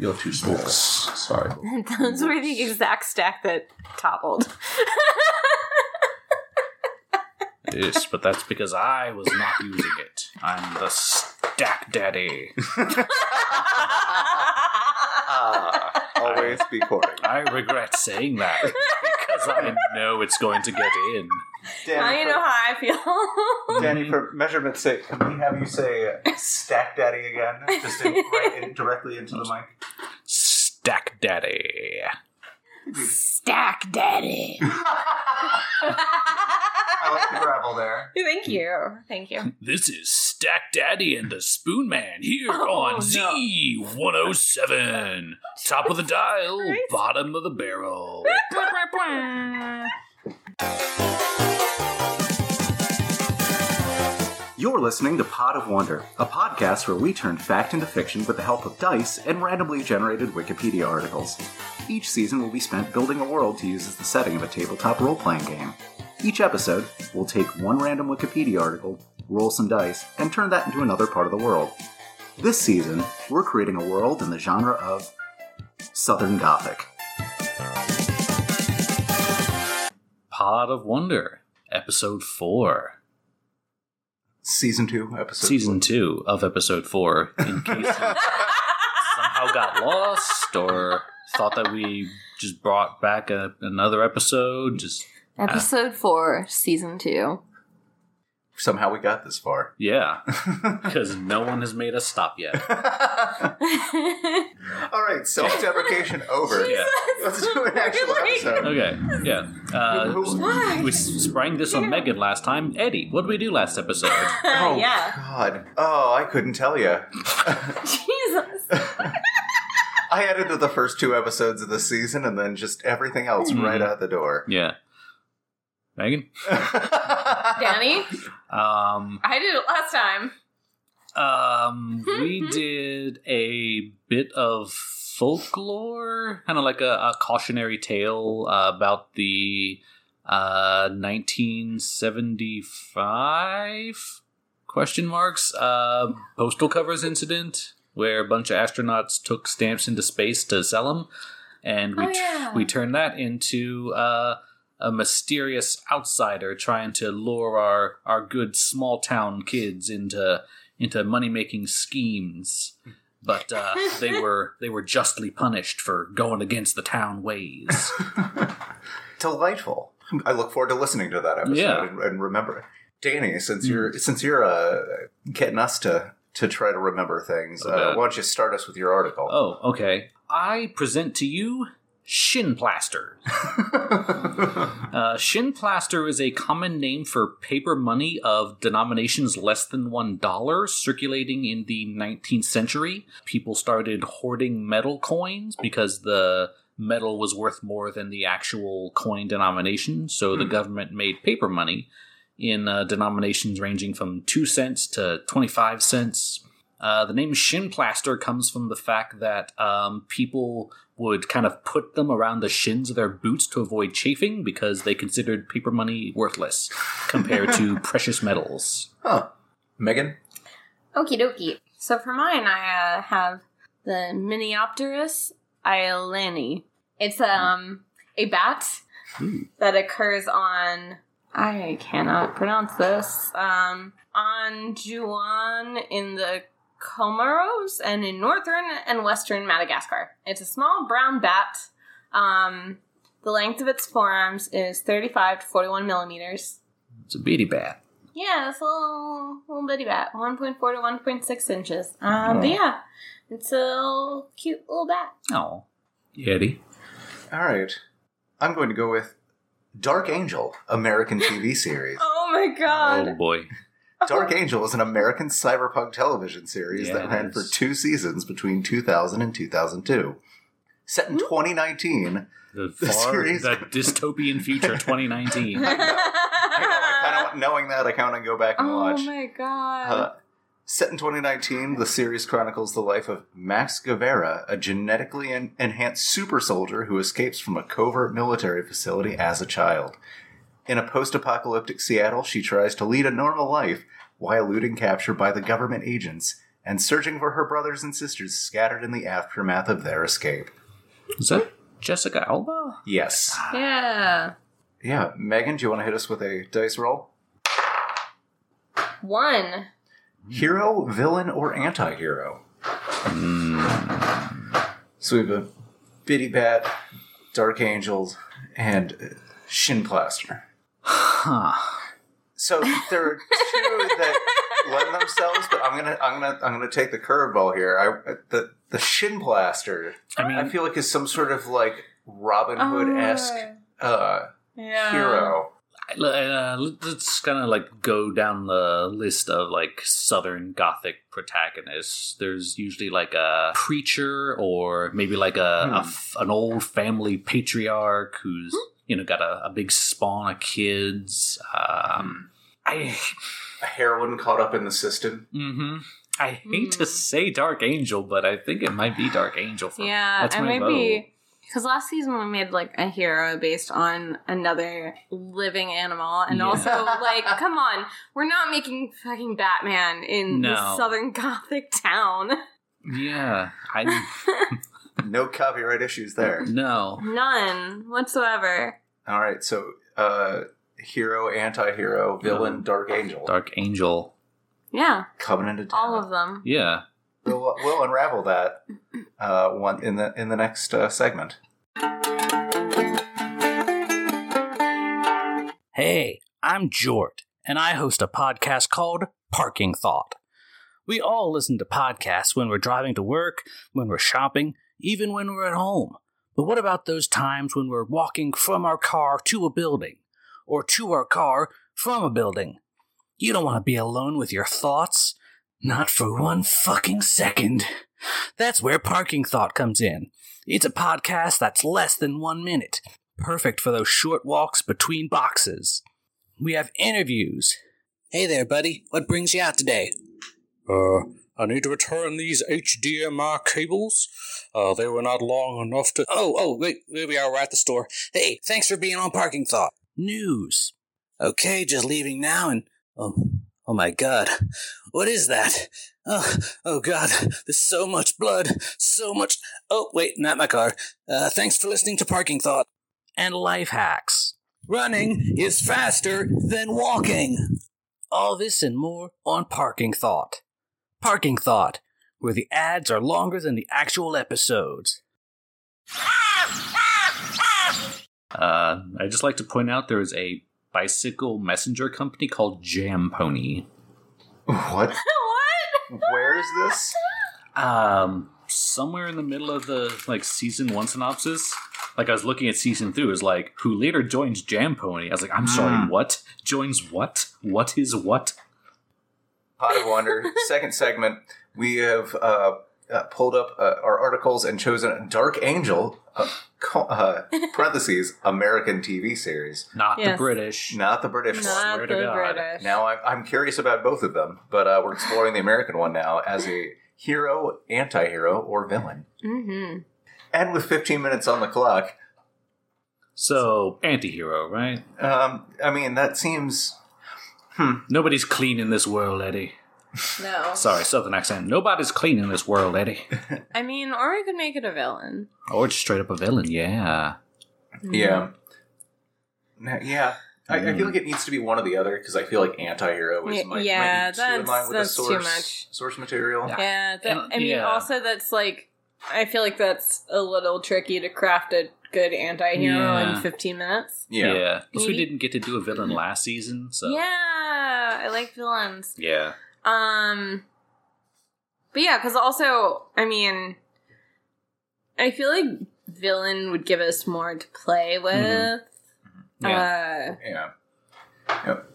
You're too small. Sorry. Those were the exact stack that toppled. Yes, but that's because I was not using it. I'm the stack daddy. Ah, always be quoting. I regret saying that because I know it's going to get in. now Danny, you know how I feel. Danny, for measurement's sake, can we have you say uh, "stack daddy" again, just in, right in, directly into the mic? Stack daddy. Stack Daddy. I like the gravel there. Thank you. Thank you. This is Stack Daddy and the Spoon Man here Oh, on no. Z107. Top of the dial, Christ. bottom of the barrel. You're listening to Pod of Wonder, a podcast where we turn fact into fiction with the help of dice and randomly generated Wikipedia articles. Each season will be spent building a world to use as the setting of a tabletop role playing game. Each episode, we'll take one random Wikipedia article, roll some dice, and turn that into another part of the world. This season, we're creating a world in the genre of Southern Gothic. Pod of Wonder, episode 4. Season 2, episode Season 2 of episode 4, in case you somehow got lost or thought that we just brought back a, another episode. Just, Episode four, season two. Somehow we got this far. yeah, because no one has made us stop yet. All right, self deprecation over. Yeah. Let's do an actual Really? episode. Okay, yeah. Uh, Why? we sprang this on Megan last time. Eddie, what did we do last episode? Oh, yeah. God. Oh, I couldn't tell you. Jesus. I edited the first two episodes of the season and then just everything else Mhm. right out the door. yeah. Megan? Danny, Um, I did it last time. um, we did a bit of folklore, kind of like a, a cautionary tale uh, about the uh, 1975 question marks uh, postal covers incident where a bunch of astronauts took stamps into space to sell them, and we Oh, yeah. we turned that into uh, a mysterious outsider trying to lure our our good small town kids into into money making schemes. But uh, they were they were justly punished for going against the town ways. Delightful. I look forward to listening to that episode Yeah. and, and remember. Danny, since you're since you're uh, getting us to to try to remember things, uh, why don't you start us with your article? oh, okay. I present to you shin plaster. Uh, shin plaster is a common name for paper money of denominations less than one dollar circulating in the 19th century. People started hoarding metal coins because the metal was worth more than the actual coin denomination, so the government made paper money in uh, denominations ranging from 2 cents to 25 cents. Uh, the name shin plaster comes from the fact that um, people would kind of put them around the shins of their boots to avoid chafing because they considered paper money worthless compared to precious metals. Huh. Megan? Okie dokie. So for mine, I uh, have the Miniopterus aelleni. It's um a bat Ooh. that occurs on I cannot pronounce this. Um on Juan in the Comoros and in northern and western Madagascar. It's a small brown bat. Um the length of its forearms is 35 to 41 millimeters. It's a beady bat. Yeah, it's a little, little bitty bat, 1.4 to 1.6 inches. Um, But Oh. yeah, it's a little cute little bat. Oh, Eddie. All right. I'm going to go with Dark Angel, American TV series. Oh my god. Oh boy. Dark Angel is an American cyberpunk television series Yeah, that ran for two seasons between 2000 and 2002. Set in 2019, The The series- the dystopian future 2019. I know, I kind of knowing that, I kind of go back and oh watch. my god. Uh, set in 2019, the series chronicles the life of Max Guevara, a genetically en- enhanced super soldier who escapes from a covert military facility as a child. In a post apocalyptic Seattle, she tries to lead a normal life while eluding capture by the government agents and searching for her brothers and sisters scattered in the aftermath of their escape. Is that Jessica Alba? Yes. Yeah. Yeah, Megan, do you want to hit us with a dice roll? One. Hero, villain, or anti hero? So we have a Bitty Bat, Dark Angels, and uh, Shin Plaster. Huh. So there are two that lend themselves, but I'm gonna I'm gonna I'm gonna take the curveball here. I the the Shin Blaster I mean, I feel like is some sort of like Robin Hood esque uh, Yeah. hero. uh, let's kind of like go down the list of like Southern Gothic protagonists. There's usually like a preacher or maybe like a, a Hmm. f- an old family patriarch who's you know got a, a big spawn of kids. Um, I A heroine caught up in the system. Mm-hmm. I hate to Hmm. say Dark Angel, but I think it might be Dark Angel. For, Yeah, that's and my maybe because last season we made like a hero based on another living animal, and Yeah. also like, come on, we're not making fucking Batman in No. the Southern Gothic town. Yeah, I No copyright issues there. no. None whatsoever. All right, so uh, hero, anti-hero, villain, Dark Angel, Dark Angel. Yeah, coming into town. all of them. Yeah. We'll, we'll unravel that uh, one in the in the next uh, segment. Hey, I'm Jort, and I host a podcast called Parking Thought. We all listen to podcasts when we're driving to work, when we're shopping, even when we're at home. But what about those times when we're walking from our car to a building, or to our car from a building? You don't want to be alone with your thoughts. Not for one fucking second. That's where Parking Thought comes in. It's a podcast that's less than one minute, perfect for those short walks between boxes. We have interviews. Hey there, buddy. What brings you out today? Uh, I need to return these HDMI cables. Uh, they were not long enough to. Oh, oh, wait, there we are. We're at the store. Hey, thanks for being on Parking Thought. News. Okay, just leaving now and. Oh, oh my god. What is that? Oh, oh god. There's so much blood. So much. Oh, wait, not my car. Uh, thanks for listening to Parking Thought. And life hacks. Running is faster than walking. All this and more on Parking Thought. Parking Thought, where the ads are longer than the actual episodes. Uh, I just like to point out there is a bicycle messenger company called Jam Pony. What? what? Where is this? Um, somewhere in the middle of the like season one synopsis. Like I was looking at season two, is like who later joins Jam Pony. I was like, I'm sorry, Hmm. what joins what? What is what? Pod of Wonder, second segment. We have uh, uh, pulled up uh, our articles and chosen Dark Angel, uh, co- uh, parentheses, American TV series. Not the British. Not the British Not swear the to God. British. Now I'm, I'm curious about both of them, but uh, we're exploring the American one now as a hero, anti-hero, or villain. Mm-hmm. And with 15 minutes on the clock, So anti-hero, right? um, I mean that seems Hmm. Nobody's clean in this world, Eddie. No. Sorry, southern accent. Nobody's clean in this world, Eddie. I mean, or we could make it a villain. Or just straight up a villain, yeah. Hmm. yeah, Now, yeah. I, I feel hmm. like it needs to be one or the other because I feel like anti-hero is Y- might, yeah, might be too in that's- line the that's too much. source material. Yeah. Yeah, that, I mean, yeah. also that's like, I feel like that's a little tricky to craft a good anti-hero Yeah. in 15 minutes. Yeah. Because we didn't get to do a villain last season, so. Yeah, I like villains. Yeah. Um, but yeah, because also, I mean, I feel like villain would give us more to play with. Mm-hmm. Yeah. Uh, Yeah.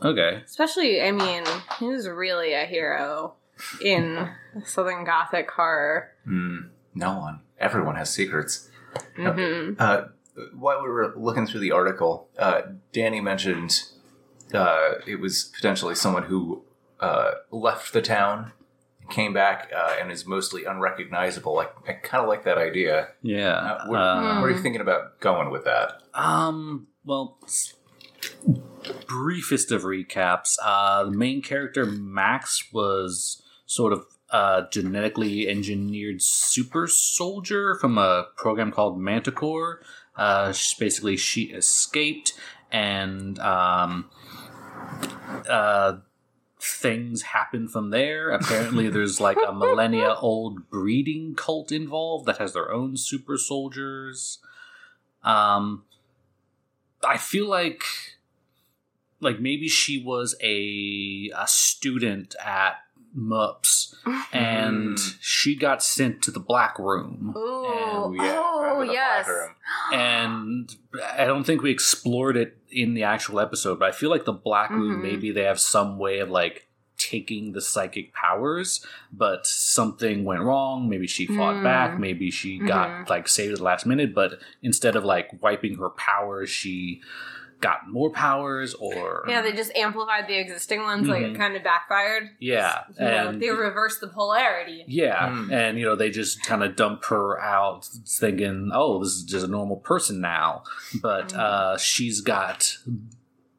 Okay. especially, I mean, who's really a hero in Southern Gothic horror? Hmm. no one. Everyone has secrets. Hmm Uh, while we were looking through the article, uh, Danny mentioned uh, it was potentially someone who uh, left the town, came back, uh, and is mostly unrecognizable. Like, I kind of like that idea. Yeah. Uh, what, Uh, what are you thinking about going with that? Um, well, briefest of recaps. Uh, the main character, Max, was sort of a genetically engineered super soldier from a program called Manticore. Uh, basically, she escaped and um, uh, things happen from there. Apparently, there's like a millennia old breeding cult involved that has their own super soldiers. Um, I feel like like maybe she was a a student at MUPS and she got sent to the black room. Ooh. Oh, yeah. Oh, yes. room? And I don't think we explored it in the actual episode, but I feel like the black room Mhm. maybe they have some way of like taking the psychic powers, but something went wrong. Maybe she fought Mm. back, maybe she got Mhm. like saved at the last minute, but instead of like wiping her powers, she got more powers or Yeah, they just amplified the existing ones, like it Mhm. kind of backfired. Yeah, You know, they reversed the polarity. yeah, Mm. and you know they just kind of dump her out, thinking, "Oh, this is just a normal person now," but Mm. uh, she's got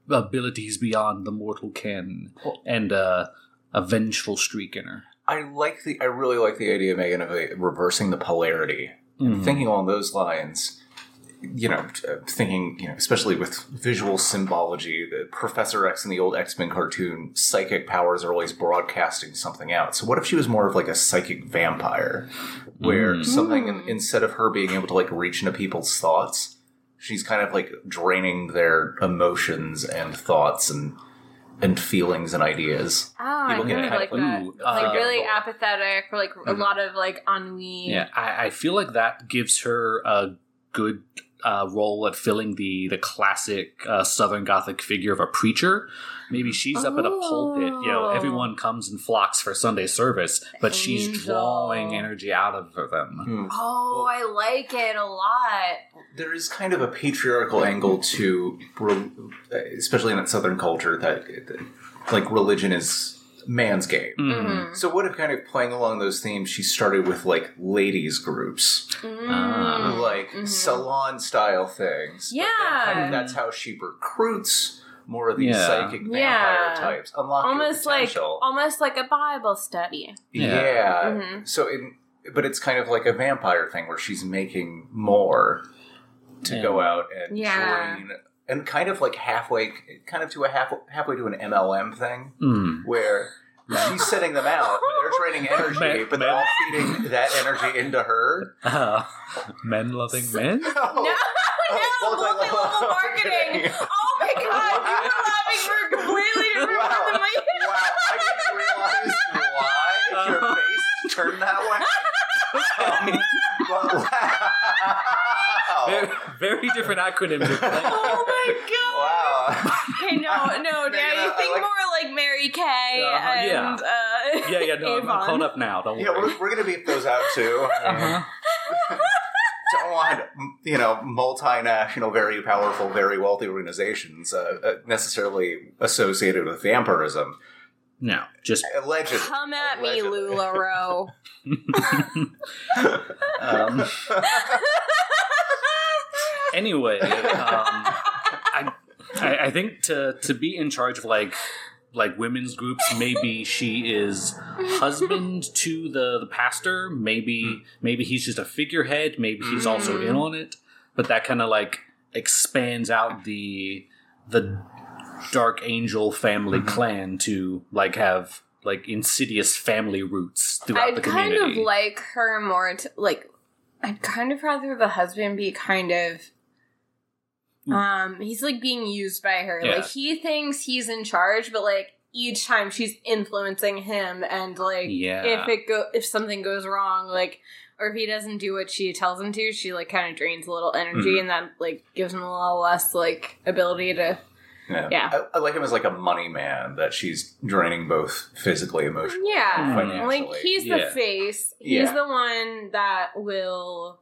abilities beyond the mortal ken and uh, a vengeful streak in her. I like the. I really like the idea, Megan, of reversing the polarity. Mhm. Thinking along those lines, you know, uh, thinking, you know, especially with visual symbology, the Professor X in the old X Men cartoon, psychic powers are always broadcasting something out. So, what if she was more of like a psychic vampire, where Mm. something Mm. instead of her being able to like reach into people's thoughts, she's kind of like draining their emotions and thoughts and and feelings and ideas. Oh, I People kind get of kind like of, that. ooh, like uh, really apathetic, or like a Mhm. lot of like ennui. Yeah, I, I feel like that gives her a good uh, role at filling the the classic uh, Southern Gothic figure of a preacher. Maybe she's up at a pulpit. You know, Oh. everyone comes and flocks for Sunday service, but she's drawing energy out of them. Hmm. Oh, I like it a lot. there is kind of a patriarchal angle to, especially in that Southern culture, that like religion is man's game. Mm. Mhm. So, what if kind of playing along those themes, she started with like ladies groups, Ah. Mm. like Mhm. salon style things. But then kind Yeah. of that's how she recruits more of these Yeah. psychic vampire Yeah. types, unlock almost like almost like a Bible study. yeah. Yeah. Mhm. So, in, but it's kind of like a vampire thing where she's making more to Yeah. go out and Yeah. Drain, and kind of like halfway, kind of to a half halfway to an MLM thing Mm. where she's sending them out, they're draining energy, Man- but they're all feeding that energy into her. Uh, men loving men? No, Oh, no, multi-level multi-level marketing. Oh my god, you were laughing for a completely different Wow. than my Wow, I didn't realize why your face turned that way. Um, but wow. Very different acronyms. you're. Oh my god. Wow. Okay, no, no, Megan, Daddy, I think like- more like Mary Kay Uh-huh, yeah. and uh, yeah, yeah, no, I'm, I'm Avon. caught up now. Don't Yeah, worry. we're, we're going to beat those out too. Uh-huh. Don't want, you know, multinational, very powerful, very wealthy organizations uh, uh, necessarily associated with vampirism. No, just Allegedly. Come at me, Allegedly. LuLaRoe. um, anyway, um, I, I I think to to be in charge of like like women's groups, maybe she is husband to the the pastor. Maybe maybe he's just a figurehead. Maybe he's also Mhm. in on it. But that kind of like expands out the the dark angel family Mhm. clan to like have like insidious family roots throughout the I'd kind community. of like her more to like. I'd kind of rather the husband be kind of. Um, he's like being used by her. Yeah. Like he thinks he's in charge, but like each time she's influencing him, and like Yeah. if it go if something goes wrong, like or if he doesn't do what she tells him to, she like kind of drains a little energy, Mhm. and that like gives him a little less like ability to. Yeah. Yeah. I, I like him as like a money man that she's draining both physically, emotionally, Yeah, and financially. like he's the Yeah. face. He's Yeah. the one that will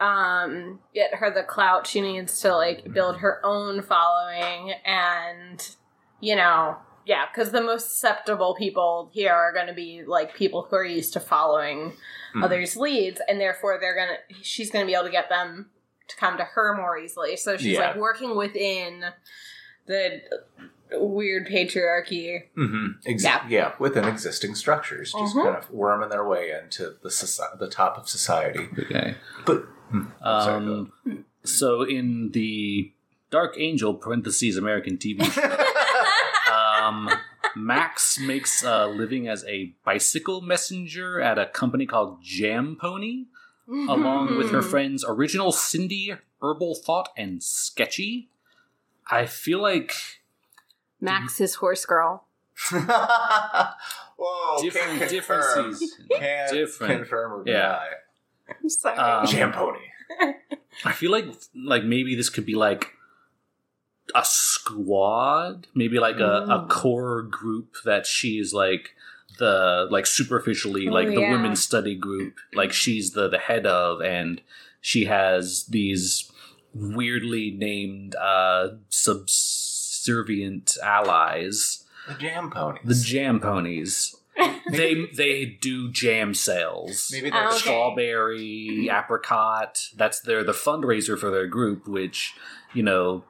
um get her the clout she needs to like build her own following and you know yeah because the most susceptible people here are going to be like people who are used to following Mhm. others leads and therefore they're gonna she's gonna be able to get them to come to her more easily so she's Yeah. like working within the weird patriarchy. Mm-hmm. Ex- Yeah. yeah. within existing structures, just Mhm. kind of worming their way into the soci- the top of society. Okay. But sorry, Um, so in the Dark Angel (parentheses American TV show), um, Max makes a living as a bicycle messenger at a company called Jam Pony, along with her friends Original Cindy, Herbal Thought, and Sketchy. I feel like Max is horse girl. Whoa, different, can't different confirm. season. Can't Different. confirm or Yeah. deny. I'm sorry. Um, Jam pony. I feel like like maybe this could be like a squad, maybe like a, a Mm. core group that she's like the like superficially Oh, like the yeah. women's study group, like she's the the head of, and she has these weirdly named uh subservient allies, The jam ponies. the jam ponies. they they do jam sales Maybe Oh, that's okay. strawberry, apricot. That's their the fundraiser for their group, which you know,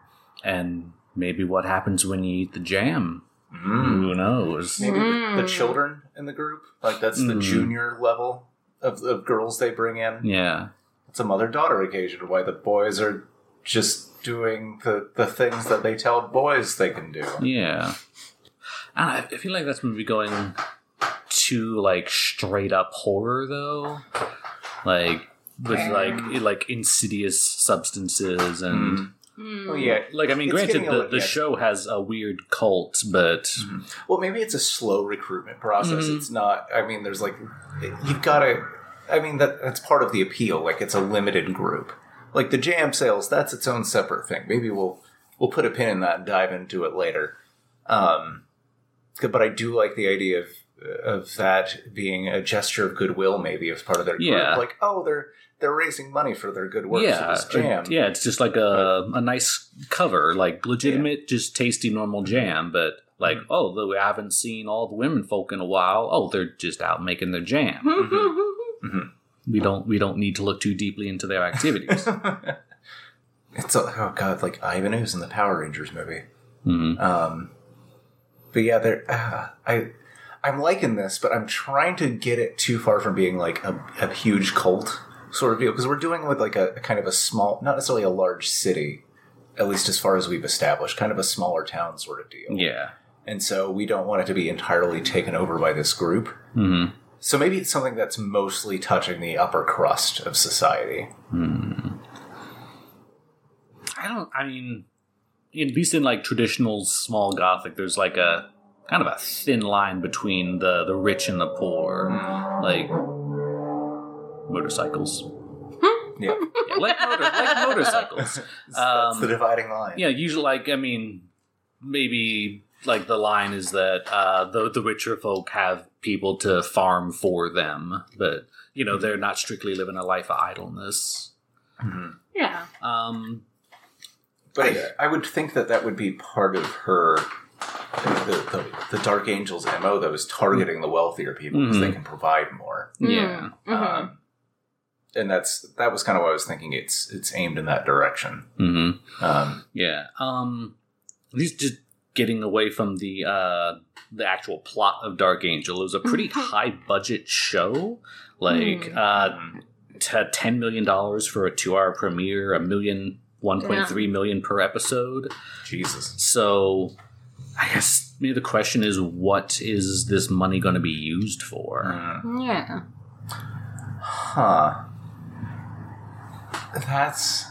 and maybe what happens when you eat the jam. Mm. Who knows? Maybe the, the Mm. children in the group, like that's the Mm. junior level of, of girls they bring in. Yeah, It's a mother daughter occasion. Why the boys are just doing the the things that they tell boys they can do. yeah. And I I feel like that's maybe going too like straight up horror though, like with like like insidious substances and. Mm. Oh yeah. Like I mean, It's granted, the, little- the yeah. show has a weird cult, but Well, maybe it's a slow recruitment process. Mhm. It's not. I mean, there's like you've got to. I mean, that that's part of the appeal. Like it's a limited group. Like the jam sales, that's its own separate thing. Maybe we'll we'll put a pin in that and dive into it later. Um, but I do like the idea of of that being a gesture of goodwill, maybe as part of their group. Yeah. Like, oh, they're they're raising money for their good work yeah, for this jam. yeah, it's just like a a nice cover, like legitimate, just tasty, normal jam. But like, Mhm. oh, though we haven't seen all the women folk in a while. Oh, they're just out making their jam. We don't we don't need to look too deeply into their activities. it's oh god, like Ivan Ooze in the Power Rangers movie. Mhm. Um, but yeah, there. Uh, I I'm liking this, but I'm trying to get it too far from being like a, a huge cult sort of deal because we're doing with like a, a kind of a small, not necessarily a large city, at least as far as we've established, kind of a smaller town sort of deal. Yeah. And so we don't want it to be entirely taken over by this group. hmm So maybe it's something that's mostly touching the upper crust of society. I don't. I mean, at least in like traditional small gothic, there's like a kind of a thin line between the the rich and the poor, like motorcycles. Yeah, Yeah, like, motor, like motorcycles. that's Um, the dividing line. Yeah, usually, like I mean, maybe like the line is that uh, the the richer folk have people to farm for them, but you know they're not strictly living a life of idleness. Mhm. yeah. Um, But I, I would think that that would be part of her, the, the, the Dark Angel's MO, though, is targeting the wealthier people because Mhm. they can provide more. yeah, Mhm. Um, and that's that was kind of what I was thinking. It's it's aimed in that direction. hmm Um, yeah. Um, at least just getting away from the uh, the actual plot of Dark Angel. It was a pretty high budget show, like Mm. uh, t- ten million dollars for a two hour premiere, a million. 1.3 million per episode. Jesus. So, I guess maybe the question is, what is this money going to be used for? Mm. Yeah. Huh. That's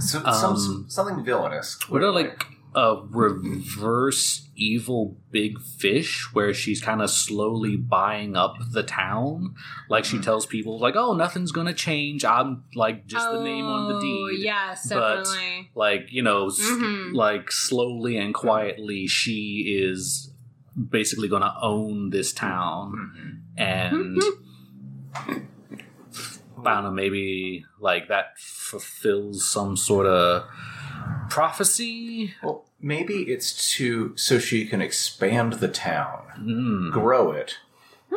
so, some, Um, something villainous. What are like a reverse evil big fish where she's kind of slowly buying up the town? Like she tells people, like, "Oh, nothing's going to change. I'm like just the name on the Oh, deed." Yes, But- definitely. Like you know, s- Mhm. like slowly and quietly, she is basically going to own this town. Mhm. and I don't know, maybe like that fulfills some sort of prophecy. Well, maybe it's to so she can expand the town, Mm. grow it,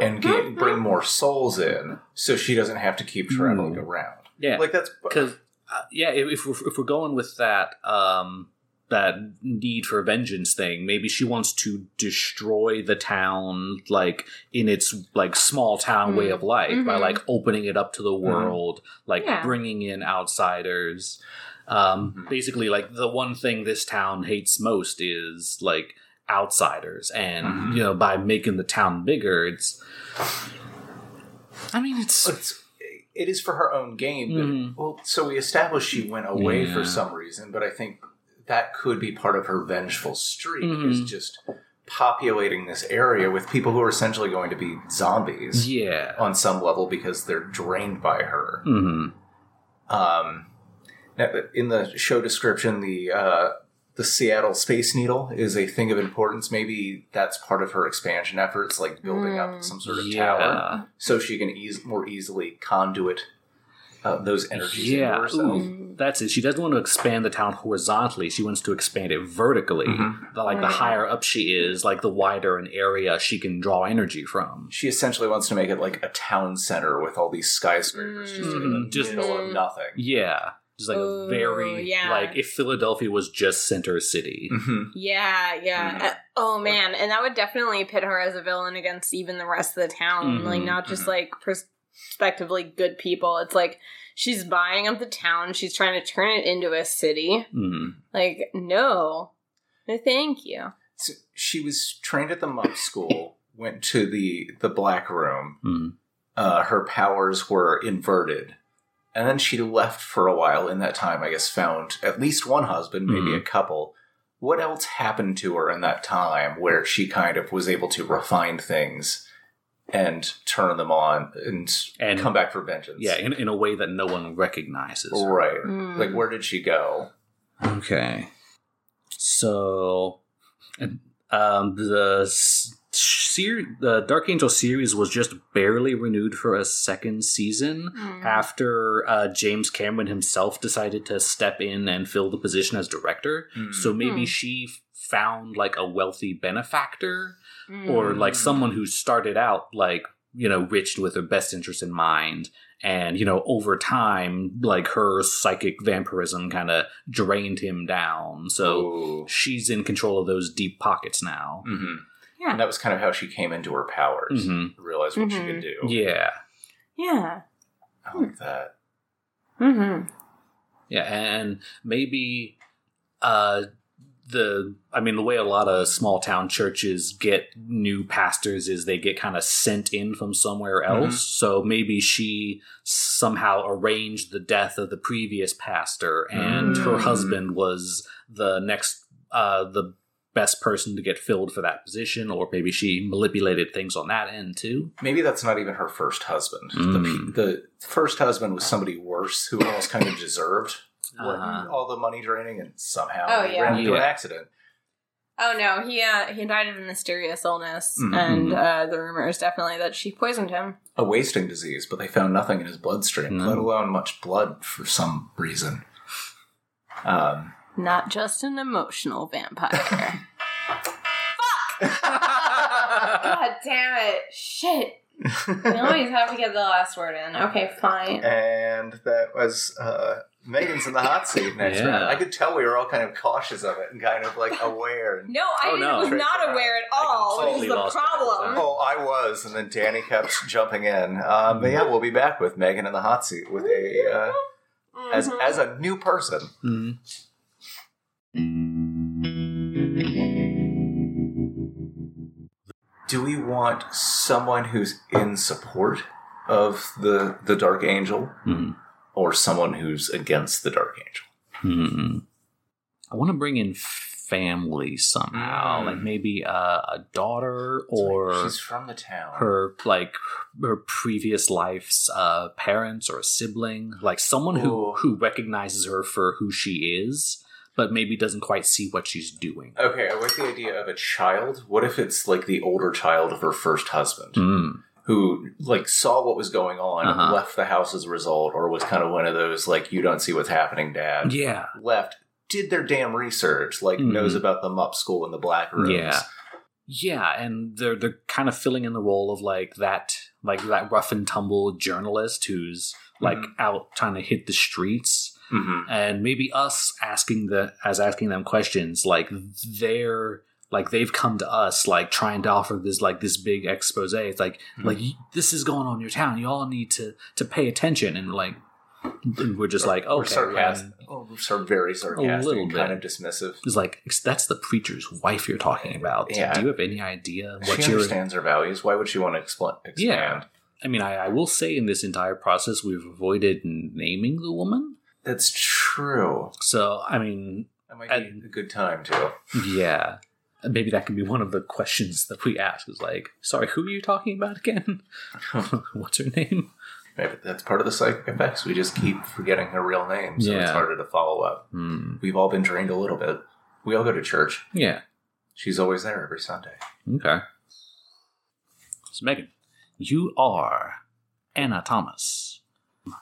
and get, bring more souls in, so she doesn't have to keep traveling Hmm. around. Yeah, Like that's because uh, yeah, if, if we're, if we're going with that, um, that need for vengeance thing. Maybe she wants to destroy the town, like in its like small town way Mm. of life, by Mhm. like opening it up to the world, like Yeah. bringing in outsiders. Um, Mhm. Basically, like the one thing this town hates most is like outsiders, and Mhm. you know, by making the town bigger, it's. I mean, it's It's, it is for her own gain. But, Mhm. Well, so we established she went away Yeah. for some reason, but I think that could be part of her vengeful streak is just populating this area with people who are essentially going to be zombies yeah. on some level because they're drained by her. hmm Um, in the show description, the uh, the Seattle Space Needle is a thing of importance. Maybe that's part of her expansion efforts, like building up Mm. some sort of Yeah. tower, so she can ease, more easily conduit uh, those energies into Yeah, herself. ooh, that's it. She doesn't want to expand the town horizontally. She wants to expand it vertically. Mhm. The- like the Mm. higher up she is, like the wider an area she can draw energy from. She essentially wants to make it like a town center with all these skyscrapers just in the Mm. Just- middle of nothing. Yeah, just like a very yeah. like if Philadelphia was just center city. Mhm. Yeah, yeah. Mhm. Uh, oh man, and that would definitely pit her as a villain against even the rest of the town. Mhm, Like not just mhm. like prospectively good people. It's like she's buying up the town. She's trying to turn it into a city. Mm. Like no, no, thank you. So she was trained at the MUP school, went to the the black room, Mm. uh, her powers were inverted. And then she left for a while. In that time, I guess, found at least one husband, maybe Mhm. a couple. What else happened to her in that time where she kind of was able to refine things and turn them on and, And- come back for vengeance? Yeah, in, in a way that no one recognizes. right. Mm. Like, where did she go? Okay. So, um, the s- ser- the Dark Angel series was just barely renewed for a second season Mm. after uh, James Cameron himself decided to step in and fill the position as director. Mm. So maybe Hmm. she found like a wealthy benefactor Mm. or like Mm. someone who started out like you know rich with her best interest in mind and you know over time like her psychic vampirism kind of drained him down so Ooh. she's in control of those deep pockets now Mhm. Yeah. And that was kind of how she came into her powers. Mhm. Realized what she Mhm. could do. yeah yeah. I like that. Mm-hmm. yeah and maybe uh the i mean the way a lot of small town churches get new pastors is they get kind of sent in from somewhere else so maybe she somehow arranged the death of the previous pastor and her Mm. husband was the next uh the best person to get filled for that position or maybe she manipulated things on that end too Maybe that's not even her first husband. Mm. The, the first husband was somebody worse who almost kind of deserved Uh-huh. all the money draining, and somehow Oh, he yeah. ran into an accident. Oh no, he uh, he died of a mysterious illness, Mhm. and uh, the rumor is definitely that she poisoned him. A wasting disease, but they found nothing in his bloodstream, No. let alone much blood for some reason. Um, Not just an emotional vampire. Fuck! God damn it! Shit. We always have to get the last word in. Okay, fine. and that was uh, Megan's in the hot seat next Yeah. round. I could tell we were all kind of cautious of it and kind of like aware. And, No, I Oh, no. was not aware at all, which is completely the lost track of problem. Oh, I was, and then Danny kept jumping in. Um, but yeah, we'll be back with Megan in the hot seat with a uh, as Mhm. as a new person. Mhm. Do we want someone who's in support of the the Dark Angel, Mhm. or someone who's against the Dark Angel? Hmm. I want to bring in family somehow, Mm. like maybe a, a daughter or she's from the town. her like her previous life's uh, parents or a sibling, like someone who who recognizes her for who she is, but maybe doesn't quite see what she's doing. Okay, I like the idea of a child. What if it's like the older child of her first husband? Mm. who like saw what was going on, Uh-huh. left the house as a result, or was kind of one of those like you don't see what's happening, dad. Yeah, Left, did their damn research, like Mhm. knows about the MUP school and the black rooms. Yeah. yeah, and they're they're kind of filling in the role of like that like that rough and tumble journalist who's like Mhm. out trying to hit the streets. Mhm. and maybe us asking the as asking them questions like they're like they've come to us like trying to offer this like this big expose it's like Mhm. like this is going on in your town you all need to to pay attention and like and we're just like We're okay sarcastic. Oh, we're sort of very sarcastic a little bit. kind of dismissive. it's like that's the preacher's wife you're talking about Yeah. do you have any idea what she you're understands her values. Why would she want to expl- expand? Yeah. I mean, I, I will say in this entire process, we've avoided naming the woman. That's true. So, I mean, That might And- be a good time too. yeah. Maybe that can be one of the questions that we ask is like, sorry, who are you talking about again? What's her name? Maybe that's part of the psychic effects. We just keep forgetting her real name, so it's harder to follow up. Hmm. We've all been trained a little bit. We all go to church. Yeah. She's always there every Sunday. Okay. So, Megan, you are Anna Thomas.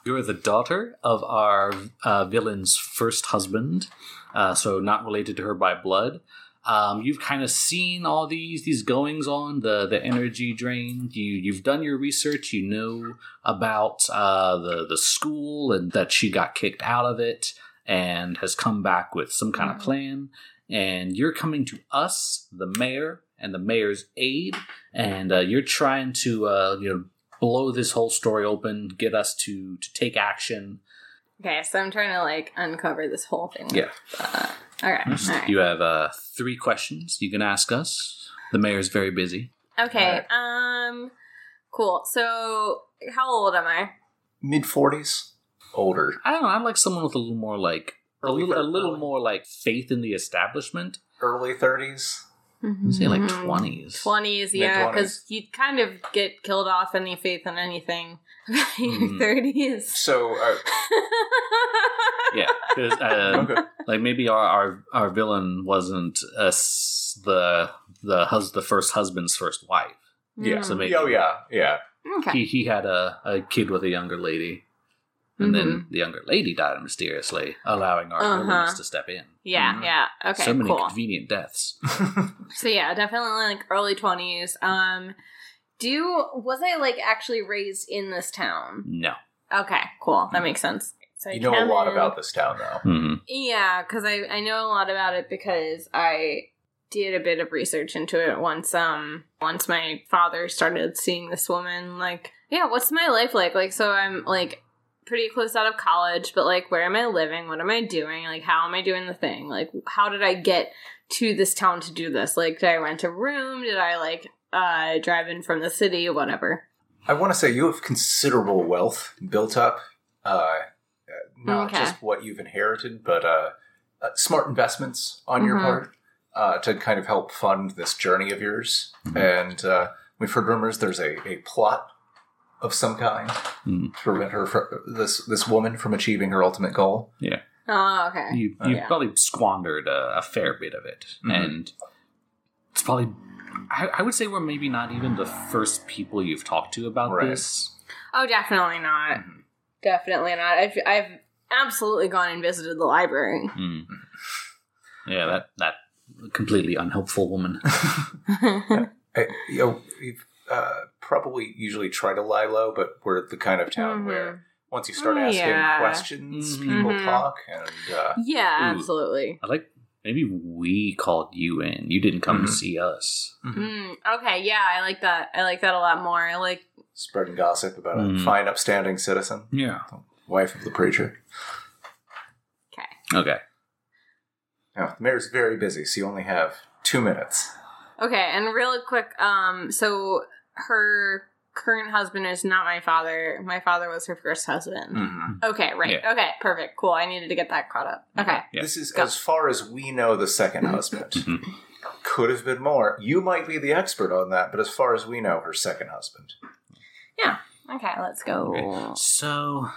You're the daughter of our uh, villain's first husband, uh, so not related to her by blood. Um, you've kind of seen all these these goings on, the the energy drain. You you've done your research. You know about uh, the the school and that she got kicked out of it and has come back with some kind of plan. And you're coming to us, the mayor, and the mayor's aide, and uh, you're trying to uh, you know blow this whole story open, get us to to take action. Okay, so I'm trying to like uncover this whole thing. Yeah. Uh, all right. All right. You have uh, three questions you can ask us. The mayor's very busy. Okay. Um. Cool. So, how old am I? Mid forties, older. I don't know. I'd like someone with a little more like a Early little, a little early. more like faith in the establishment. early thirties. I'd say like Mhm. twenties. Twenties, yeah, because you kind of get killed off any faith in anything in your Mhm. thirties. So uh, Yeah, 'cause, uh, okay. like maybe our, our our villain wasn't us the the hus the first husband's first wife. Yeah. So maybe Oh yeah, yeah. Okay. he he had a, a kid with a younger lady, and then Mm-hmm. the younger lady died mysteriously, allowing our Uh-huh. villains to step in. Yeah, Mhm. yeah. Okay, so many cool. convenient deaths. So yeah, definitely like early twenties. Um, do was I like actually raised in this town? No. Okay, cool. That makes sense. So I you know a lot in- about this town, though. hmm Yeah, because I I know a lot about it because I did a bit of research into it once. Um, once my father started seeing this woman. Like, yeah, what's my life like? Like, so I'm like pretty close out of college, but like, where am I living? What am I doing? Like, how am I doing the thing? Like, how did I get to this town to do this? Like, did I rent a room? Did I like uh drive in from the city? Whatever. I want to say you have considerable wealth built up. Uh, uh, not Okay. just what you've inherited, but uh, uh, smart investments on your Mhm. part uh, to kind of help fund this journey of yours. Mhm. And uh, we've heard rumors there's a, a plot of some kind Mhm. to prevent her from, this this woman from achieving her ultimate goal. Yeah. Oh, okay. You you Yeah. probably squandered a, a fair bit of it, Mhm. and it's probably. I, I would say we're maybe not even the first people you've talked to about Right. this. Oh, definitely not. Mhm. Definitely not. I've I've absolutely gone and visited the library. Mm. Yeah, that that completely unhelpful woman. I, you know, we've uh, probably usually try to lie low, but we're the kind of town Mhm. where once you start Oh, asking yeah. questions, Mhm. people Mhm. talk, and uh, Yeah, Ooh. absolutely. I like maybe we called you in. You didn't come Mhm. to see us. Mm, okay, yeah, I like that. I like that a lot more. I like. spreading gossip about a Mhm. fine, upstanding citizen, Yeah. wife of the preacher. Okay. Okay. Now, the mayor's very busy, so you only have two minutes. Okay, and real quick. Um, so her current husband is not my father. My father was her first husband. Mhm. Okay, right. Yeah. Okay, perfect. Cool. I needed to get that caught up. Okay. Yeah. This is, Go. as far as we know, the second husband. Mhm. Could have been more. You might be the expert on that, but as far as we know, her second husband. Yeah. Okay, let's go. Okay. So,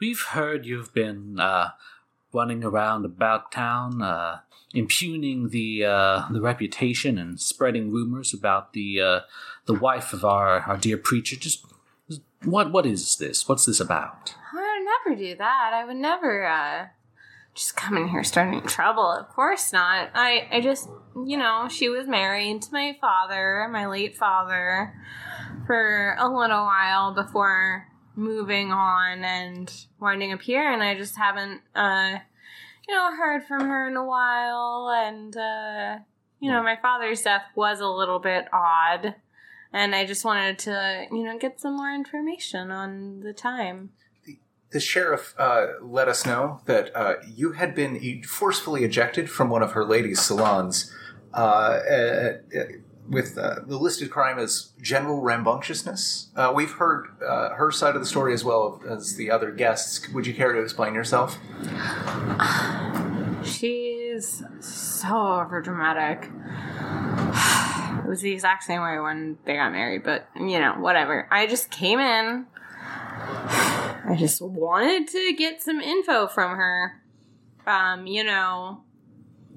we've heard you've been uh, running around about town, uh, impugning the uh, the reputation and spreading rumors about the uh, the wife of our, our dear preacher. Just what what is this? What's this about? I would never do that. I would never uh just come in here starting trouble. Of course not. I I just you know, she was married to my father, my late father, for a little while before moving on and winding up here, and I just haven't, uh, you know, heard from her in a while. And, uh, you know, my father's death was a little bit odd. And I just wanted to, you know, get some more information on the time. The sheriff uh, let us know that uh, you had been forcefully ejected from one of her ladies' salons uh, uh, uh, with uh, the listed crime as general rambunctiousness. Uh, we've heard uh, her side of the story as well as the other guests. Would you care to explain yourself? She's so overdramatic. It was the exact same way when they got married, but you know, whatever. I just came in. I just wanted to get some info from her. Um, you know,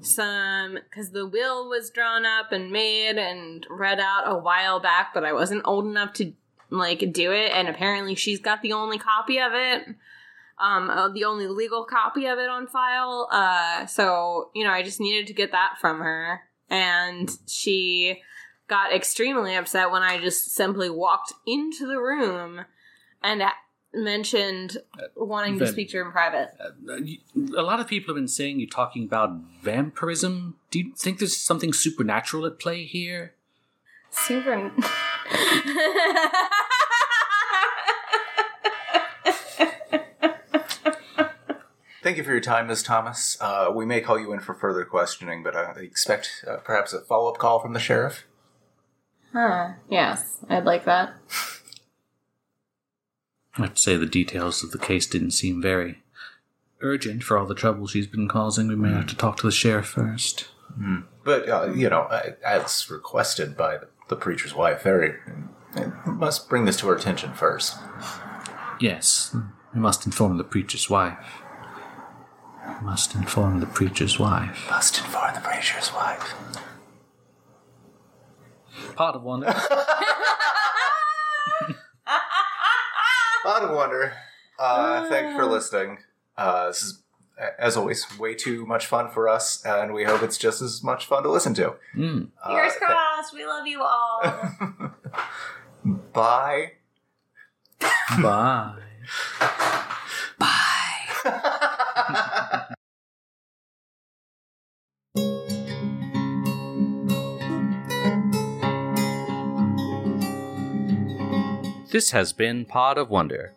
some because the will was drawn up and made and read out a while back, but I wasn't old enough to like do it, and apparently she's got the only copy of it um uh, the only legal copy of it on file uh so you know i just needed to get that from her and she got extremely upset when i just simply walked into the room and mentioned wanting to speak to her in private Uh, a lot of people have been saying you're talking about vampirism. Do you think there's something supernatural at play here? super Thank you for your time, Ms. Thomas. Uh, we may call you in for further questioning, but I expect uh, perhaps a follow up call from the sheriff. huh yes i'd like that I have to say the details of the case didn't seem very urgent for all the trouble she's been causing. We may have to talk to the sheriff first. But, uh, you know, as requested by the, preacher's wife, very. must bring this to her attention first. Yes, we must inform the preacher's wife. We must inform the preacher's wife. Must inform the preacher's wife. Part of one. Lot of wonder. Uh, thank you for listening. Uh, this is, as always, way too much fun for us, and we hope it's just as much fun to listen to. Mm. Uh, Fingers th- crossed we love you all Bye. Bye. This has been Pod of Wonder.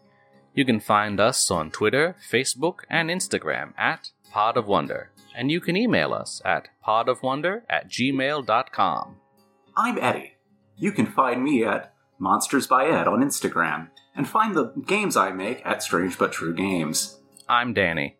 You can find us on Twitter, Facebook, and Instagram at Pod of Wonder, and you can email us at podofwonder at gmail.com. I'm Eddie. You can find me at Monsters by Ed on Instagram, and find the games I make at Strange But True Games. I'm Danny.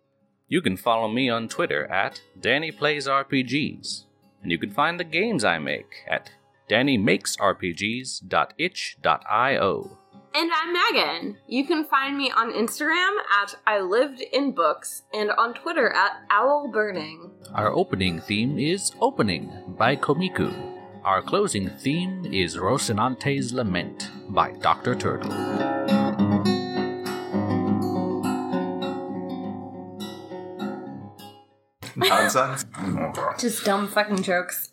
You can follow me on Twitter at Danny Plays RPGs, and you can find the games I make at DannyMakesRPGs.itch.io. And I'm Megan. You can find me on Instagram at I lived in books and on Twitter at Owl Burning. Our opening theme is Opening by Komiku. Our closing theme is Rocinante's Lament by Dr. Turtle. Nonsense. Just dumb fucking jokes.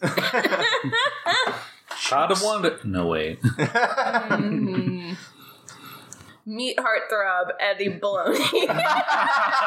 Part of one. No way. Mhm. Meat heartthrob Eddie Baloney.